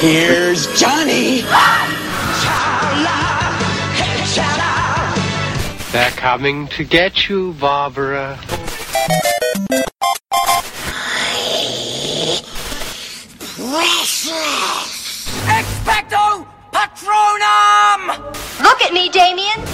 Here's Johnny. They're coming to get you, Barbara. Expecto Patronum! Look at me, Damien.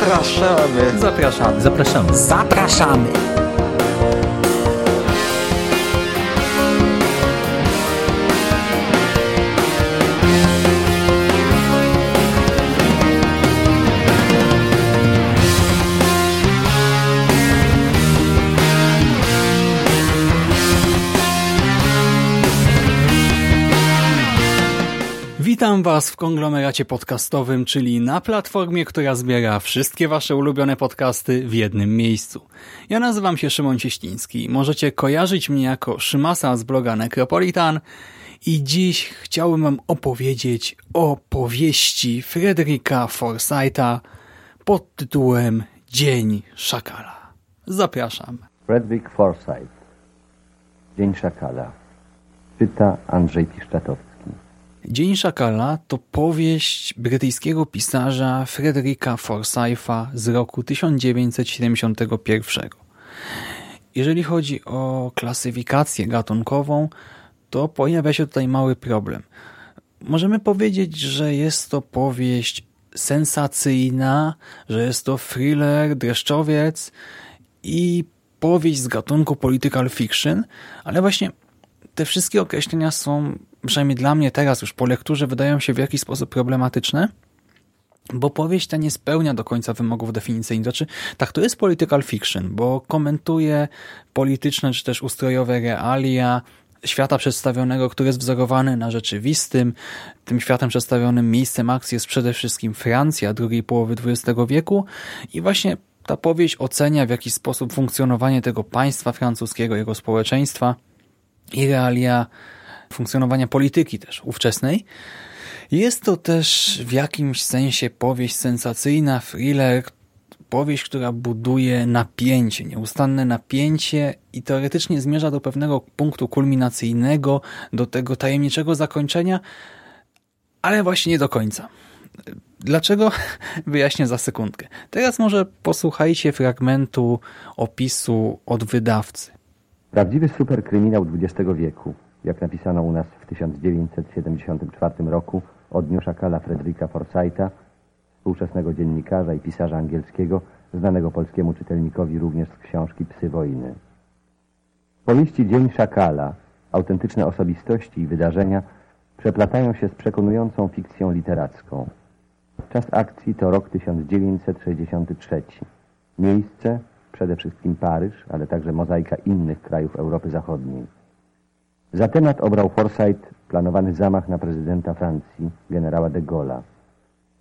Zapraszamy. Zapraszamy. Zapraszamy. Zapraszamy. Witam Was w konglomeracie podcastowym, czyli na platformie, która zbiera wszystkie Wasze ulubione podcasty w jednym miejscu. Ja nazywam się Szymon Cieśliński. Możecie kojarzyć mnie jako Szymasa z bloga Necropolitan i dziś chciałbym Wam opowiedzieć o powieści Frederica Forsytha pod tytułem Dzień Szakala. Zapraszam. Frederick Forsyth. Dzień Szakala. Czyta Andrzej Piszczatowski. Dzień Szakala to powieść brytyjskiego pisarza Frederica Forsytha z roku 1971. Jeżeli chodzi o klasyfikację gatunkową, to pojawia się tutaj mały problem. Możemy powiedzieć, że jest to powieść sensacyjna, że jest to thriller, dreszczowiec i powieść z gatunku political fiction, ale właśnie te wszystkie określenia są, przynajmniej dla mnie teraz już po lekturze, wydają się w jakiś sposób problematyczne, bo powieść ta nie spełnia do końca wymogów definicyjnych. Znaczy, tak, to jest political fiction, bo komentuje polityczne czy też ustrojowe realia świata przedstawionego, który jest wzorowany na rzeczywistym. Tym światem przedstawionym miejscem akcji jest przede wszystkim Francja drugiej połowy XX wieku i właśnie ta powieść ocenia w jakiś sposób funkcjonowanie tego państwa francuskiego, jego społeczeństwa i realia funkcjonowania polityki też ówczesnej. Jest to też w jakimś sensie powieść sensacyjna, thriller, powieść, która buduje napięcie, nieustanne napięcie i teoretycznie zmierza do pewnego punktu kulminacyjnego, do tego tajemniczego zakończenia, ale właśnie nie do końca. Dlaczego? Wyjaśnię za sekundkę. Teraz może posłuchajcie fragmentu opisu od wydawcy. Prawdziwy superkryminał XX wieku, jak napisano u nas w 1974 roku o Dniu Szakala Fredrika Forsytha, współczesnego dziennikarza i pisarza angielskiego, znanego polskiemu czytelnikowi również z książki Psy wojny. Powieści Dzień Szakala, autentyczne osobistości i wydarzenia przeplatają się z przekonującą fikcją literacką. Czas akcji to rok 1963. Miejsce przede wszystkim Paryż, ale także mozaika innych krajów Europy Zachodniej. Za temat obrał Forsyth planowany zamach na prezydenta Francji, generała de Gaulle'a.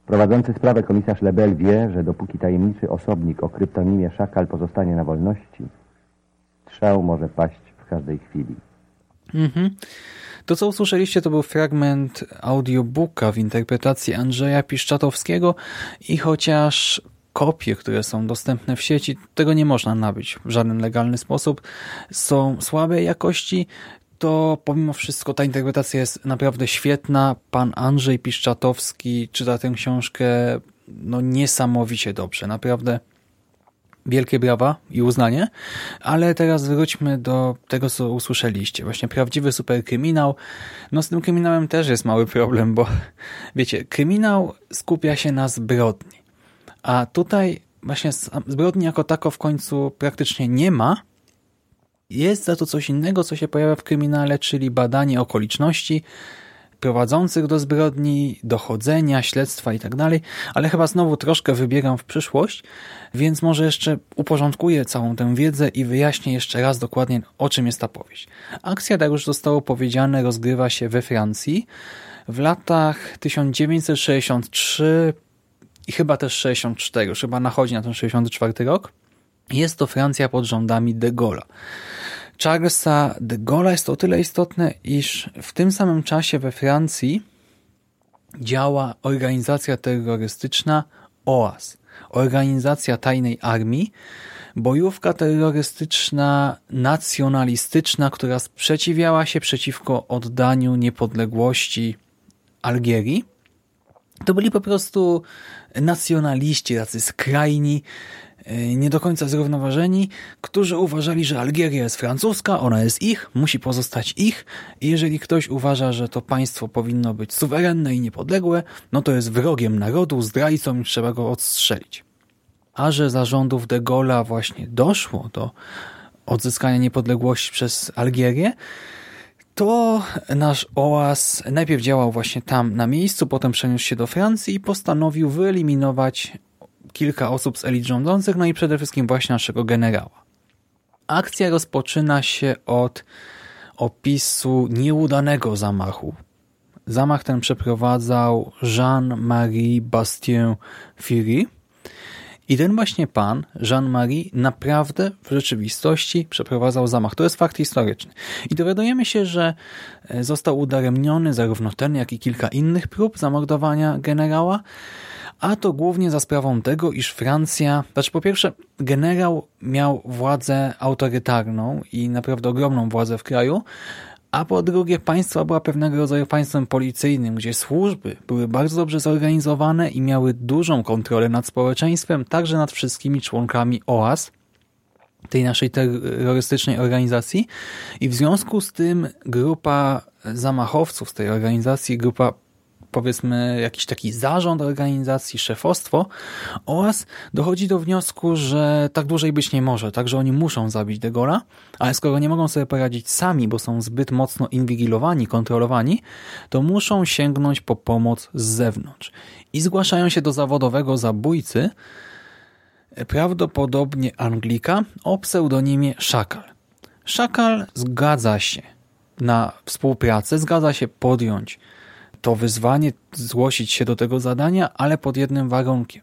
Prowadzący sprawę komisarz Lebel wie, że dopóki tajemniczy osobnik o kryptonimie Szakal pozostanie na wolności, strzał może paść w każdej chwili. Mhm. To, co usłyszeliście, to był fragment audiobooka w interpretacji Andrzeja Piszczatowskiego i chociaż kopie, które są dostępne w sieci, tego nie można nabyć w żaden legalny sposób, są słabej jakości, to pomimo wszystko ta interpretacja jest naprawdę świetna. Pan Andrzej Piszczatowski czyta tę książkę no niesamowicie dobrze. Naprawdę wielkie brawa i uznanie. Ale teraz wróćmy do tego, co usłyszeliście. Właśnie prawdziwy superkryminał. No z tym kryminałem też jest mały problem, bo wiecie, kryminał skupia się na zbrodni. A tutaj właśnie zbrodni jako tako w końcu praktycznie nie ma. Jest za to coś innego, co się pojawia w kryminale, czyli badanie okoliczności, prowadzących do zbrodni, dochodzenia, śledztwa i tak ale chyba znowu troszkę wybiegam w przyszłość, więc może jeszcze uporządkuję całą tę wiedzę i wyjaśnię jeszcze raz dokładnie o czym jest ta powieść. Akcja, tak już zostało powiedziane, rozgrywa się we Francji w latach 1963 i chyba też 64, już chyba nachodzi na ten 64 rok. Jest to Francja pod rządami de Gaulle'a. Charlesa de Gaulle'a jest o tyle istotne, iż w tym samym czasie we Francji działa organizacja terrorystyczna OAS, organizacja tajnej armii, bojówka terrorystyczna, nacjonalistyczna, która sprzeciwiała się przeciwko oddaniu niepodległości Algierii. To byli po prostu nacjonaliści, tacy skrajni, nie do końca zrównoważeni, którzy uważali, że Algieria jest francuska, ona jest ich, musi pozostać ich i jeżeli ktoś uważa, że to państwo powinno być suwerenne i niepodległe, no to jest wrogiem narodu, zdrajcą i trzeba go odstrzelić. A że zarządów de Gaulle'a właśnie doszło do odzyskania niepodległości przez Algierię, to nasz OAS najpierw działał właśnie tam na miejscu, potem przeniósł się do Francji i postanowił wyeliminować kilka osób z elit rządzących, no i przede wszystkim właśnie naszego generała. Akcja rozpoczyna się od opisu nieudanego zamachu. Zamach ten przeprowadzał Jean-Marie Bastien Fury. I ten właśnie pan, Jean-Marie, naprawdę w rzeczywistości przeprowadzał zamach. To jest fakt historyczny. I dowiadujemy się, że e, został udaremniony zarówno ten, jak i kilka innych prób zamordowania generała, a to głównie za sprawą tego, iż Francja, znaczy po pierwsze generał miał władzę autorytarną i naprawdę ogromną władzę w kraju, a po drugie państwo była pewnego rodzaju państwem policyjnym, gdzie służby były bardzo dobrze zorganizowane i miały dużą kontrolę nad społeczeństwem, także nad wszystkimi członkami OAS, tej naszej terrorystycznej organizacji. I w związku z tym grupa zamachowców z tej organizacji, grupa powiedzmy jakiś taki zarząd organizacji, szefostwo oraz dochodzi do wniosku, że tak dłużej być nie może, także oni muszą zabić De ale skoro nie mogą sobie poradzić sami, bo są zbyt mocno inwigilowani, kontrolowani, to muszą sięgnąć po pomoc z zewnątrz. I zgłaszają się do zawodowego zabójcy, prawdopodobnie Anglika, o pseudonimie Szakal. Szakal zgadza się na współpracę, zgadza się podjąć to wyzwanie, zgłosić się do tego zadania, ale pod jednym warunkiem.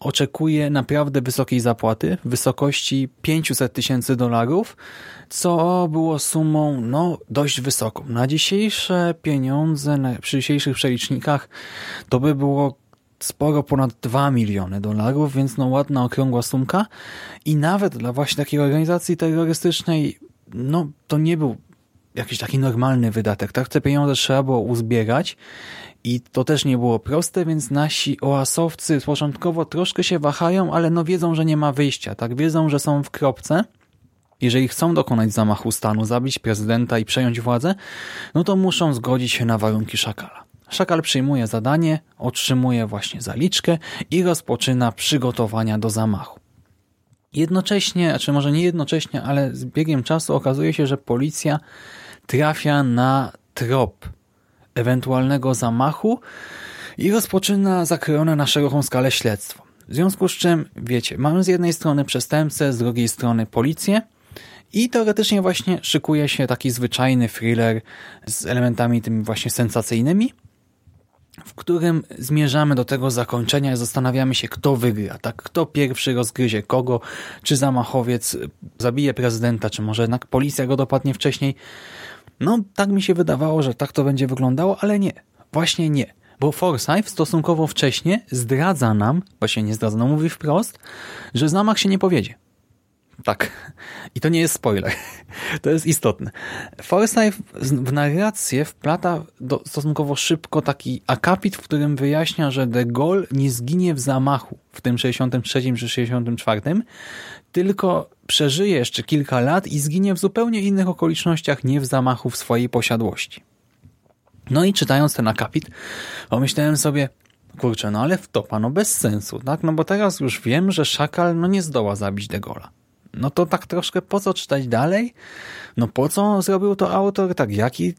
Oczekuje naprawdę wysokiej zapłaty w wysokości 500 tysięcy dolarów, co było sumą no, dość wysoką. Na dzisiejsze pieniądze, na, przy dzisiejszych przelicznikach to by było sporo ponad 2 miliony dolarów, więc no ładna, okrągła sumka i nawet dla właśnie takiej organizacji terrorystycznej no to nie był jakiś taki normalny wydatek. Tak, te pieniądze trzeba było uzbierać i to też nie było proste, więc nasi oasowcy początkowo troszkę się wahają, ale no wiedzą, że nie ma wyjścia. Tak, wiedzą, że są w kropce. Jeżeli chcą dokonać zamachu stanu, zabić prezydenta i przejąć władzę, no to muszą zgodzić się na warunki Szakala. Szakal przyjmuje zadanie, otrzymuje właśnie zaliczkę i rozpoczyna przygotowania do zamachu. Jednocześnie, czy znaczy może nie jednocześnie, ale z biegiem czasu okazuje się, że policja trafia na trop ewentualnego zamachu i rozpoczyna zakrojone na szeroką skalę śledztwo. W związku z czym, wiecie, mamy z jednej strony przestępcę, z drugiej strony policję i teoretycznie właśnie szykuje się taki zwyczajny thriller z elementami tymi właśnie sensacyjnymi, w którym zmierzamy do tego zakończenia i zastanawiamy się, kto wygra, tak? Kto pierwszy rozgryzie kogo, czy zamachowiec zabije prezydenta, czy może jednak policja go dopadnie wcześniej. No, tak mi się wydawało, że tak to będzie wyglądało, ale nie. Właśnie nie. Bo Forsyth stosunkowo wcześnie zdradza nam, właśnie nie zdradza, no mówi wprost, że zamach się nie powiedzie. Tak. I to nie jest spoiler. To jest istotne. Forsyth w narrację wplata do, stosunkowo szybko taki akapit, w którym wyjaśnia, że de Gaulle nie zginie w zamachu w tym 63 czy 64, tylko przeżyje jeszcze kilka lat i zginie w zupełnie innych okolicznościach, nie w zamachu w swojej posiadłości. No i czytając ten akapit, pomyślałem sobie, kurczę, no ale w topa, no bez sensu, tak? No bo teraz już wiem, że Szakal no nie zdoła zabić De Gaulle'a. No to tak troszkę po co czytać dalej? No po co zrobił to autor? Tak, jaki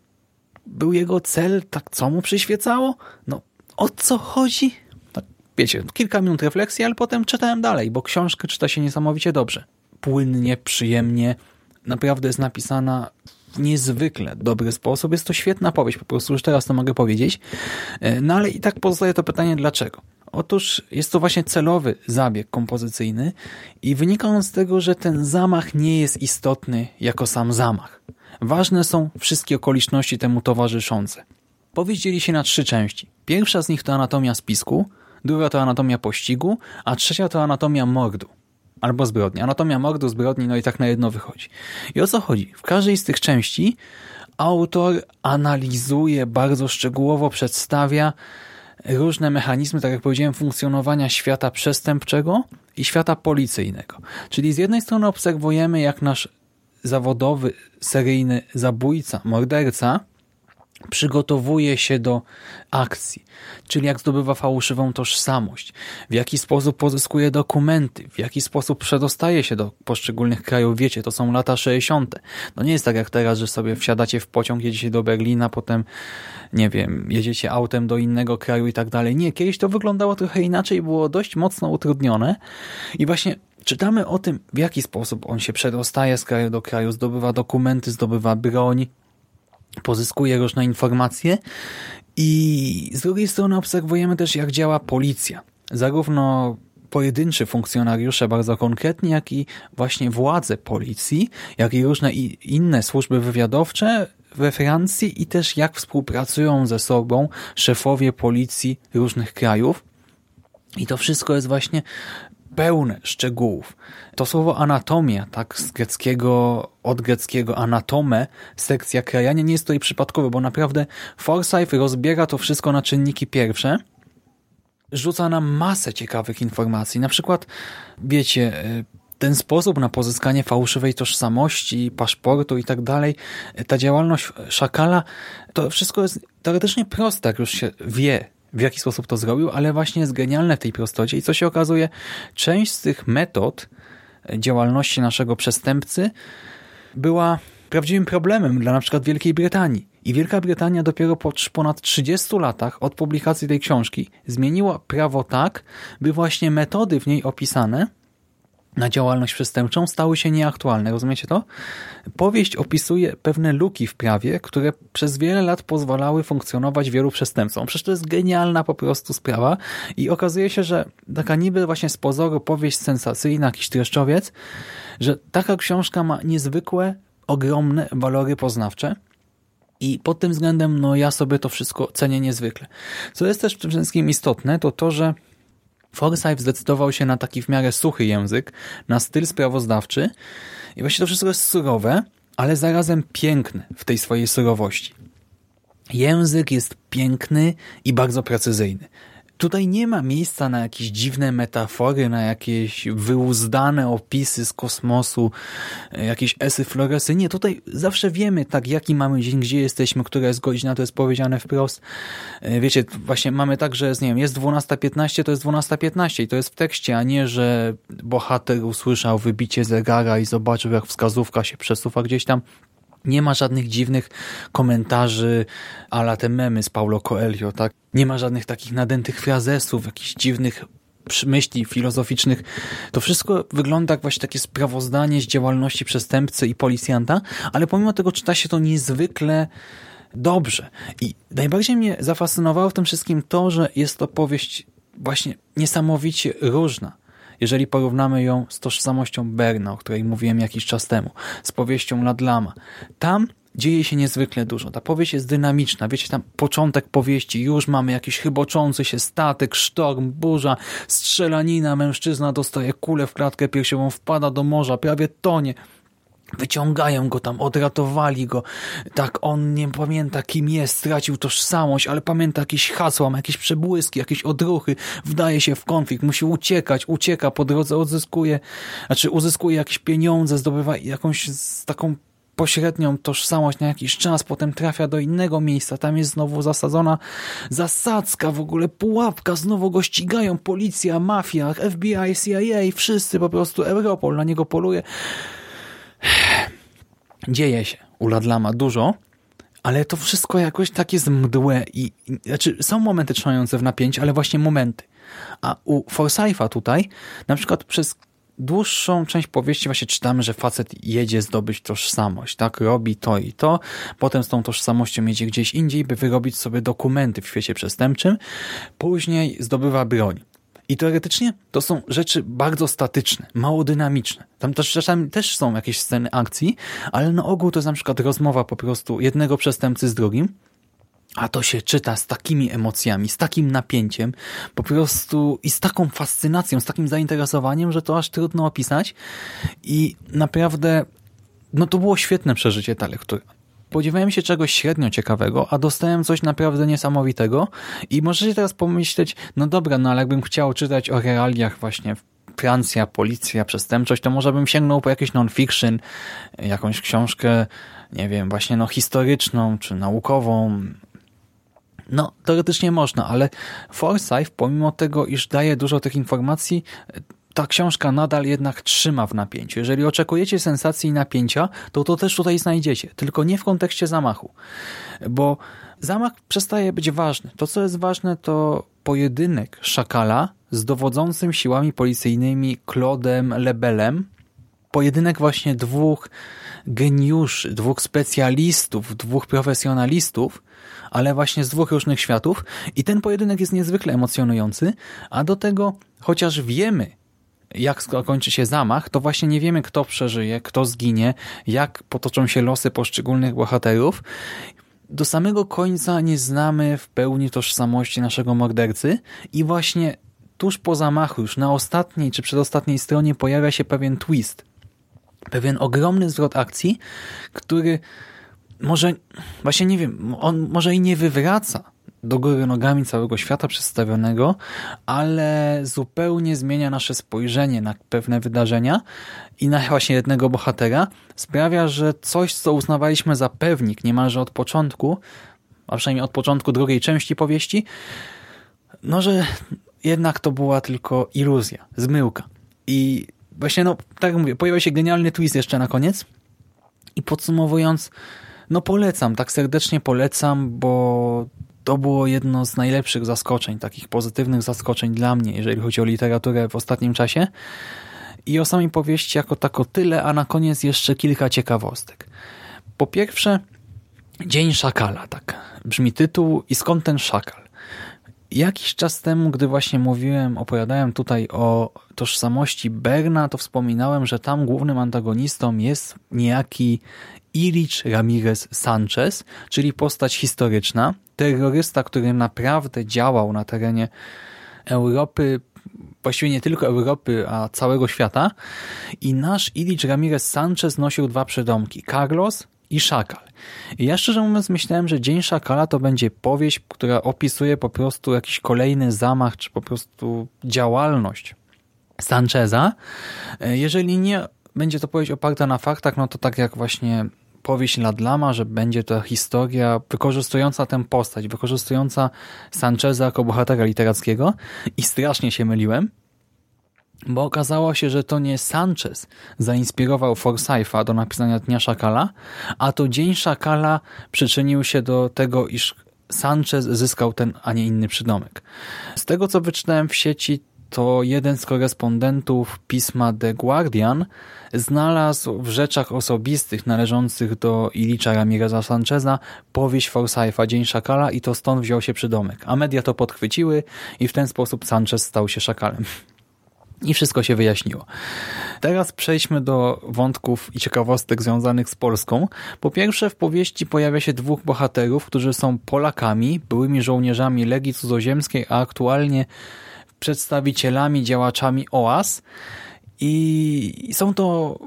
był jego cel? Tak co mu przyświecało? No, o co chodzi? Wiecie, kilka minut refleksji, ale potem czytałem dalej, bo książkę czyta się niesamowicie dobrze. Płynnie, przyjemnie, naprawdę jest napisana w niezwykle dobry sposób. Jest to świetna powieść, po prostu już teraz to mogę powiedzieć. E, no ale i tak pozostaje to pytanie, dlaczego? Otóż jest to właśnie celowy zabieg kompozycyjny i wynika on z tego, że ten zamach nie jest istotny jako sam zamach. Ważne są wszystkie okoliczności temu towarzyszące. Powieść dzieli się na trzy części. Pierwsza z nich to anatomia spisku, druga to anatomia pościgu, a trzecia to anatomia mordu. Albo zbrodni. Anatomia mordu, zbrodni, no i tak na jedno wychodzi. I o co chodzi? W każdej z tych części autor analizuje, bardzo szczegółowo przedstawia różne mechanizmy, tak jak powiedziałem, funkcjonowania świata przestępczego i świata policyjnego. Czyli z jednej strony obserwujemy, jak nasz zawodowy, seryjny zabójca, morderca przygotowuje się do akcji, czyli jak zdobywa fałszywą tożsamość, w jaki sposób pozyskuje dokumenty, w jaki sposób przedostaje się do poszczególnych krajów. Wiecie, to są lata 60. No nie jest tak jak teraz, że sobie wsiadacie w pociąg, jedziecie do Berlina, potem, nie wiem, jedziecie autem do innego kraju i tak dalej. Nie, kiedyś to wyglądało trochę inaczej, było dość mocno utrudnione i właśnie czytamy o tym, w jaki sposób on się przedostaje z kraju do kraju, zdobywa dokumenty, zdobywa broń, pozyskuje różne informacje i z drugiej strony obserwujemy też, jak działa policja. Zarówno pojedynczy funkcjonariusze bardzo konkretnie, jak i właśnie władze policji, jak i różne inne służby wywiadowcze we Francji i też jak współpracują ze sobą szefowie policji różnych krajów. I to wszystko jest właśnie pełne szczegółów. To słowo anatomia, tak z greckiego, od greckiego anatome, sekcja krajania, nie jest tutaj przypadkowe, bo naprawdę Forsyth rozbiera to wszystko na czynniki pierwsze, rzuca nam masę ciekawych informacji. Na przykład, wiecie, e, ten sposób na pozyskanie fałszywej tożsamości, paszportu i tak dalej, ta działalność szakala, to wszystko jest teoretycznie proste, jak już się wie, w jaki sposób to zrobił, ale właśnie jest genialne w tej prostocie i co się okazuje, część z tych metod działalności naszego przestępcy była prawdziwym problemem dla na przykład Wielkiej Brytanii. I Wielka Brytania dopiero po ponad 30 latach od publikacji tej książki zmieniła prawo tak, by właśnie metody w niej opisane na działalność przestępczą stały się nieaktualne. Rozumiecie to? Powieść opisuje pewne luki w prawie, które przez wiele lat pozwalały funkcjonować wielu przestępcom. Przecież to jest genialna po prostu sprawa i okazuje się, że taka niby właśnie z pozoru powieść sensacyjna, jakiś treszczowiec, że taka książka ma niezwykłe, ogromne walory poznawcze i pod tym względem no ja sobie to wszystko cenię niezwykle. Co jest też przede wszystkim istotne, to to, że Forsyth zdecydował się na taki w miarę suchy język, na styl sprawozdawczy i właśnie to wszystko jest surowe, ale zarazem piękne w tej swojej surowości. Język jest piękny i bardzo precyzyjny. Tutaj nie ma miejsca na jakieś dziwne metafory, na jakieś wyuzdane opisy z kosmosu, jakieś esy floresy. Nie, tutaj zawsze wiemy tak, jaki mamy dzień, gdzie jesteśmy, która jest godzina, to jest powiedziane wprost. E, wiecie, właśnie mamy tak, że jest, nie wiem, jest 12.15, to jest 12.15 i to jest w tekście, a nie, że bohater usłyszał wybicie zegara i zobaczył, jak wskazówka się przesuwa gdzieś tam. Nie ma żadnych dziwnych komentarzy ala te memy z Paulo Coelho, tak? Nie ma żadnych takich nadętych frazesów, jakichś dziwnych myśli filozoficznych. To wszystko wygląda jak właśnie takie sprawozdanie z działalności przestępcy i policjanta, ale pomimo tego czyta się to niezwykle dobrze. I najbardziej mnie zafascynowało w tym wszystkim to, że jest to powieść właśnie niesamowicie różna jeżeli porównamy ją z tożsamością Berna, o której mówiłem jakiś czas temu, z powieścią Ladlama. Tam dzieje się niezwykle dużo. Ta powieść jest dynamiczna. Wiecie, tam początek powieści, już mamy jakiś chyboczący się statek, sztorm, burza, strzelanina, mężczyzna dostaje kulę w klatkę piersiową, wpada do morza, prawie tonie. Wyciągają go tam, odratowali go. Tak, on nie pamięta kim jest, stracił tożsamość, ale pamięta jakieś hasła, ma jakieś przebłyski, jakieś odruchy, wdaje się w konflikt, musi uciekać, ucieka, po drodze odzyskuje, znaczy uzyskuje jakieś pieniądze, zdobywa jakąś taką pośrednią tożsamość na jakiś czas, potem trafia do innego miejsca, tam jest znowu zasadzona zasadzka, w ogóle pułapka, znowu go ścigają, policja, mafia, FBI, CIA, wszyscy po prostu, Europol na niego poluje. Dzieje się u Ladlama dużo, ale to wszystko jakoś takie zmdłe i, i znaczy są momenty trzymające w napięciu, ale właśnie momenty. A u Forsytha tutaj, na przykład przez dłuższą część powieści właśnie czytamy, że facet jedzie zdobyć tożsamość, tak? Robi to i to, potem z tą tożsamością jedzie gdzieś indziej, by wyrobić sobie dokumenty w świecie przestępczym, później zdobywa broń. I teoretycznie to są rzeczy bardzo statyczne, mało dynamiczne. Tam też czasami też są jakieś sceny akcji, ale na ogół to jest na przykład rozmowa po prostu jednego przestępcy z drugim, a to się czyta z takimi emocjami, z takim napięciem, po prostu i z taką fascynacją, z takim zainteresowaniem, że to aż trudno opisać. I naprawdę, no to było świetne przeżycie ta lektura. Spodziewałem się czegoś średnio ciekawego, a dostałem coś naprawdę niesamowitego. I możecie teraz pomyśleć, no dobra, no ale jakbym chciał czytać o realiach właśnie Francja, policja, przestępczość, to może bym sięgnął po jakiś non-fiction, jakąś książkę, nie wiem, właśnie no historyczną czy naukową, no, teoretycznie można, ale Forsyth, pomimo tego, iż daje dużo tych informacji, ta książka nadal jednak trzyma w napięciu. Jeżeli oczekujecie sensacji i napięcia, to to też tutaj znajdziecie, tylko nie w kontekście zamachu. Bo zamach przestaje być ważny. To, co jest ważne, to pojedynek Szakala z dowodzącym siłami policyjnymi Claudem Lebelem. Pojedynek właśnie dwóch geniuszy, dwóch specjalistów, dwóch profesjonalistów, ale właśnie z dwóch różnych światów i ten pojedynek jest niezwykle emocjonujący, a do tego, chociaż wiemy, jak skończy się zamach, to właśnie nie wiemy, kto przeżyje, kto zginie, jak potoczą się losy poszczególnych bohaterów. Do samego końca nie znamy w pełni tożsamości naszego mordercy i właśnie tuż po zamachu, już na ostatniej czy przedostatniej stronie pojawia się pewien twist. Pewien ogromny zwrot akcji, który może, właśnie nie wiem, on może i nie wywraca do góry nogami całego świata przedstawionego, ale zupełnie zmienia nasze spojrzenie na pewne wydarzenia i na właśnie jednego bohatera. Sprawia, że coś, co uznawaliśmy za pewnik niemalże od początku, a przynajmniej od początku drugiej części powieści, no, że jednak to była tylko iluzja, zmyłka. I właśnie, no, tak mówię, pojawia się genialny twist jeszcze na koniec i podsumowując, no polecam, tak serdecznie polecam, bo to było jedno z najlepszych zaskoczeń, takich pozytywnych zaskoczeń dla mnie, jeżeli chodzi o literaturę w ostatnim czasie. I o samej powieści jako tako tyle, a na koniec jeszcze kilka ciekawostek. Po pierwsze, Dzień Szakala, tak brzmi tytuł i skąd ten szakal? Jakiś czas temu, gdy właśnie mówiłem, opowiadałem tutaj o tożsamości Berna, to wspominałem, że tam głównym antagonistą jest niejaki Ilich Ramirez Sanchez, czyli postać historyczna, terrorysta, który naprawdę działał na terenie Europy, właściwie nie tylko Europy, a całego świata. I nasz Ilich Ramirez Sanchez nosił dwa przydomki, Carlos i Szakal. I ja szczerze mówiąc myślałem, że Dzień Szakala to będzie powieść, która opisuje po prostu jakiś kolejny zamach, czy po prostu działalność Sancheza. Jeżeli nie będzie to powieść oparta na faktach, no to tak jak właśnie powieść Ladlama, że będzie to historia wykorzystująca tę postać, wykorzystująca Sancheza jako bohatera literackiego i strasznie się myliłem, bo okazało się, że to nie Sanchez zainspirował Forsytha do napisania Dnia Szakala, a to Dzień Szakala przyczynił się do tego, iż Sanchez zyskał ten, a nie inny przydomek. Z tego, co wyczytałem w sieci, to jeden z korespondentów pisma The Guardian znalazł w rzeczach osobistych należących do Ilicza Ramireza Sancheza powieść Forsytha Dzień Szakala i to stąd wziął się przydomek. A media to podchwyciły i w ten sposób Sanchez stał się szakalem. I wszystko się wyjaśniło. Teraz przejdźmy do wątków i ciekawostek związanych z Polską. Po pierwsze w powieści pojawia się dwóch bohaterów, którzy są Polakami, byłymi żołnierzami Legii Cudzoziemskiej, a aktualnie przedstawicielami, działaczami OAS i są to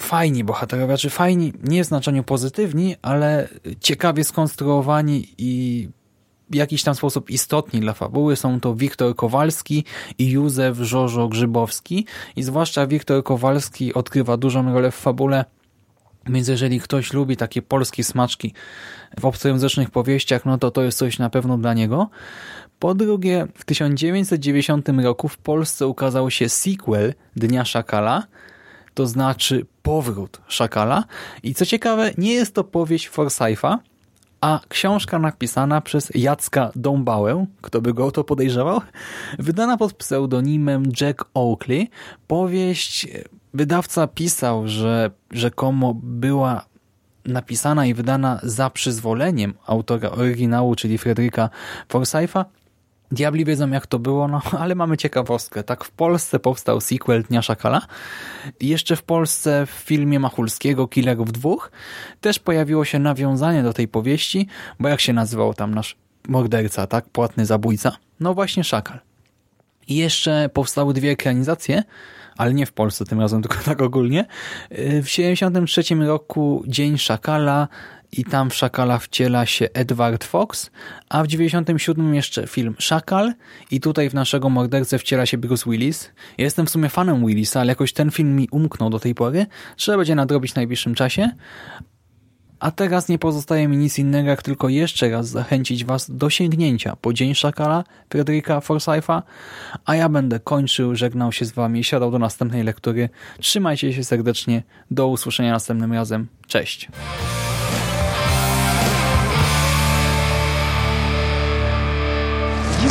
fajni bohaterowie, czy fajni nie w znaczeniu pozytywni, ale ciekawie skonstruowani i w jakiś tam sposób istotni dla fabuły. Są to Wiktor Kowalski i Józef Żożo Grzybowski i zwłaszcza Wiktor Kowalski odgrywa dużą rolę w fabule, więc jeżeli ktoś lubi takie polskie smaczki w obcojęzycznych powieściach, no to to jest coś na pewno dla niego. Po drugie, w 1990 roku w Polsce ukazał się sequel Dnia Szakala, to znaczy Powrót Szakala. I co ciekawe, nie jest to powieść Forsytha, a książka napisana przez Jacka Dąbałę, kto by go o to podejrzewał, wydana pod pseudonimem Jack Oakley. Powieść wydawca pisał, że rzekomo była napisana i wydana za przyzwoleniem autora oryginału, czyli Fredrika Forsytha. Diabli wiedzą jak to było, no ale mamy ciekawostkę. Tak w Polsce powstał sequel Dnia Szakala. Jeszcze w Polsce w filmie Machulskiego Killerów dwóch też pojawiło się nawiązanie do tej powieści, bo jak się nazywał tam nasz morderca, tak? Płatny zabójca. No właśnie Szakal. I jeszcze powstały dwie ekranizacje, ale nie w Polsce tym razem, tylko tak ogólnie. W 73 roku Dzień Szakala i tam w Szakala wciela się Edward Fox, a w 97 jeszcze film Szakal i tutaj w naszego mordercę wciela się Bruce Willis. Jestem w sumie fanem Willisa, ale jakoś ten film mi umknął do tej pory. Trzeba będzie nadrobić w najbliższym czasie. A teraz nie pozostaje mi nic innego, jak tylko jeszcze raz zachęcić Was do sięgnięcia po Dzień Szakala Fredrika Forsytha, a ja będę kończył, żegnał się z Wami i siadał do następnej lektury. Trzymajcie się serdecznie, do usłyszenia następnym razem. Cześć!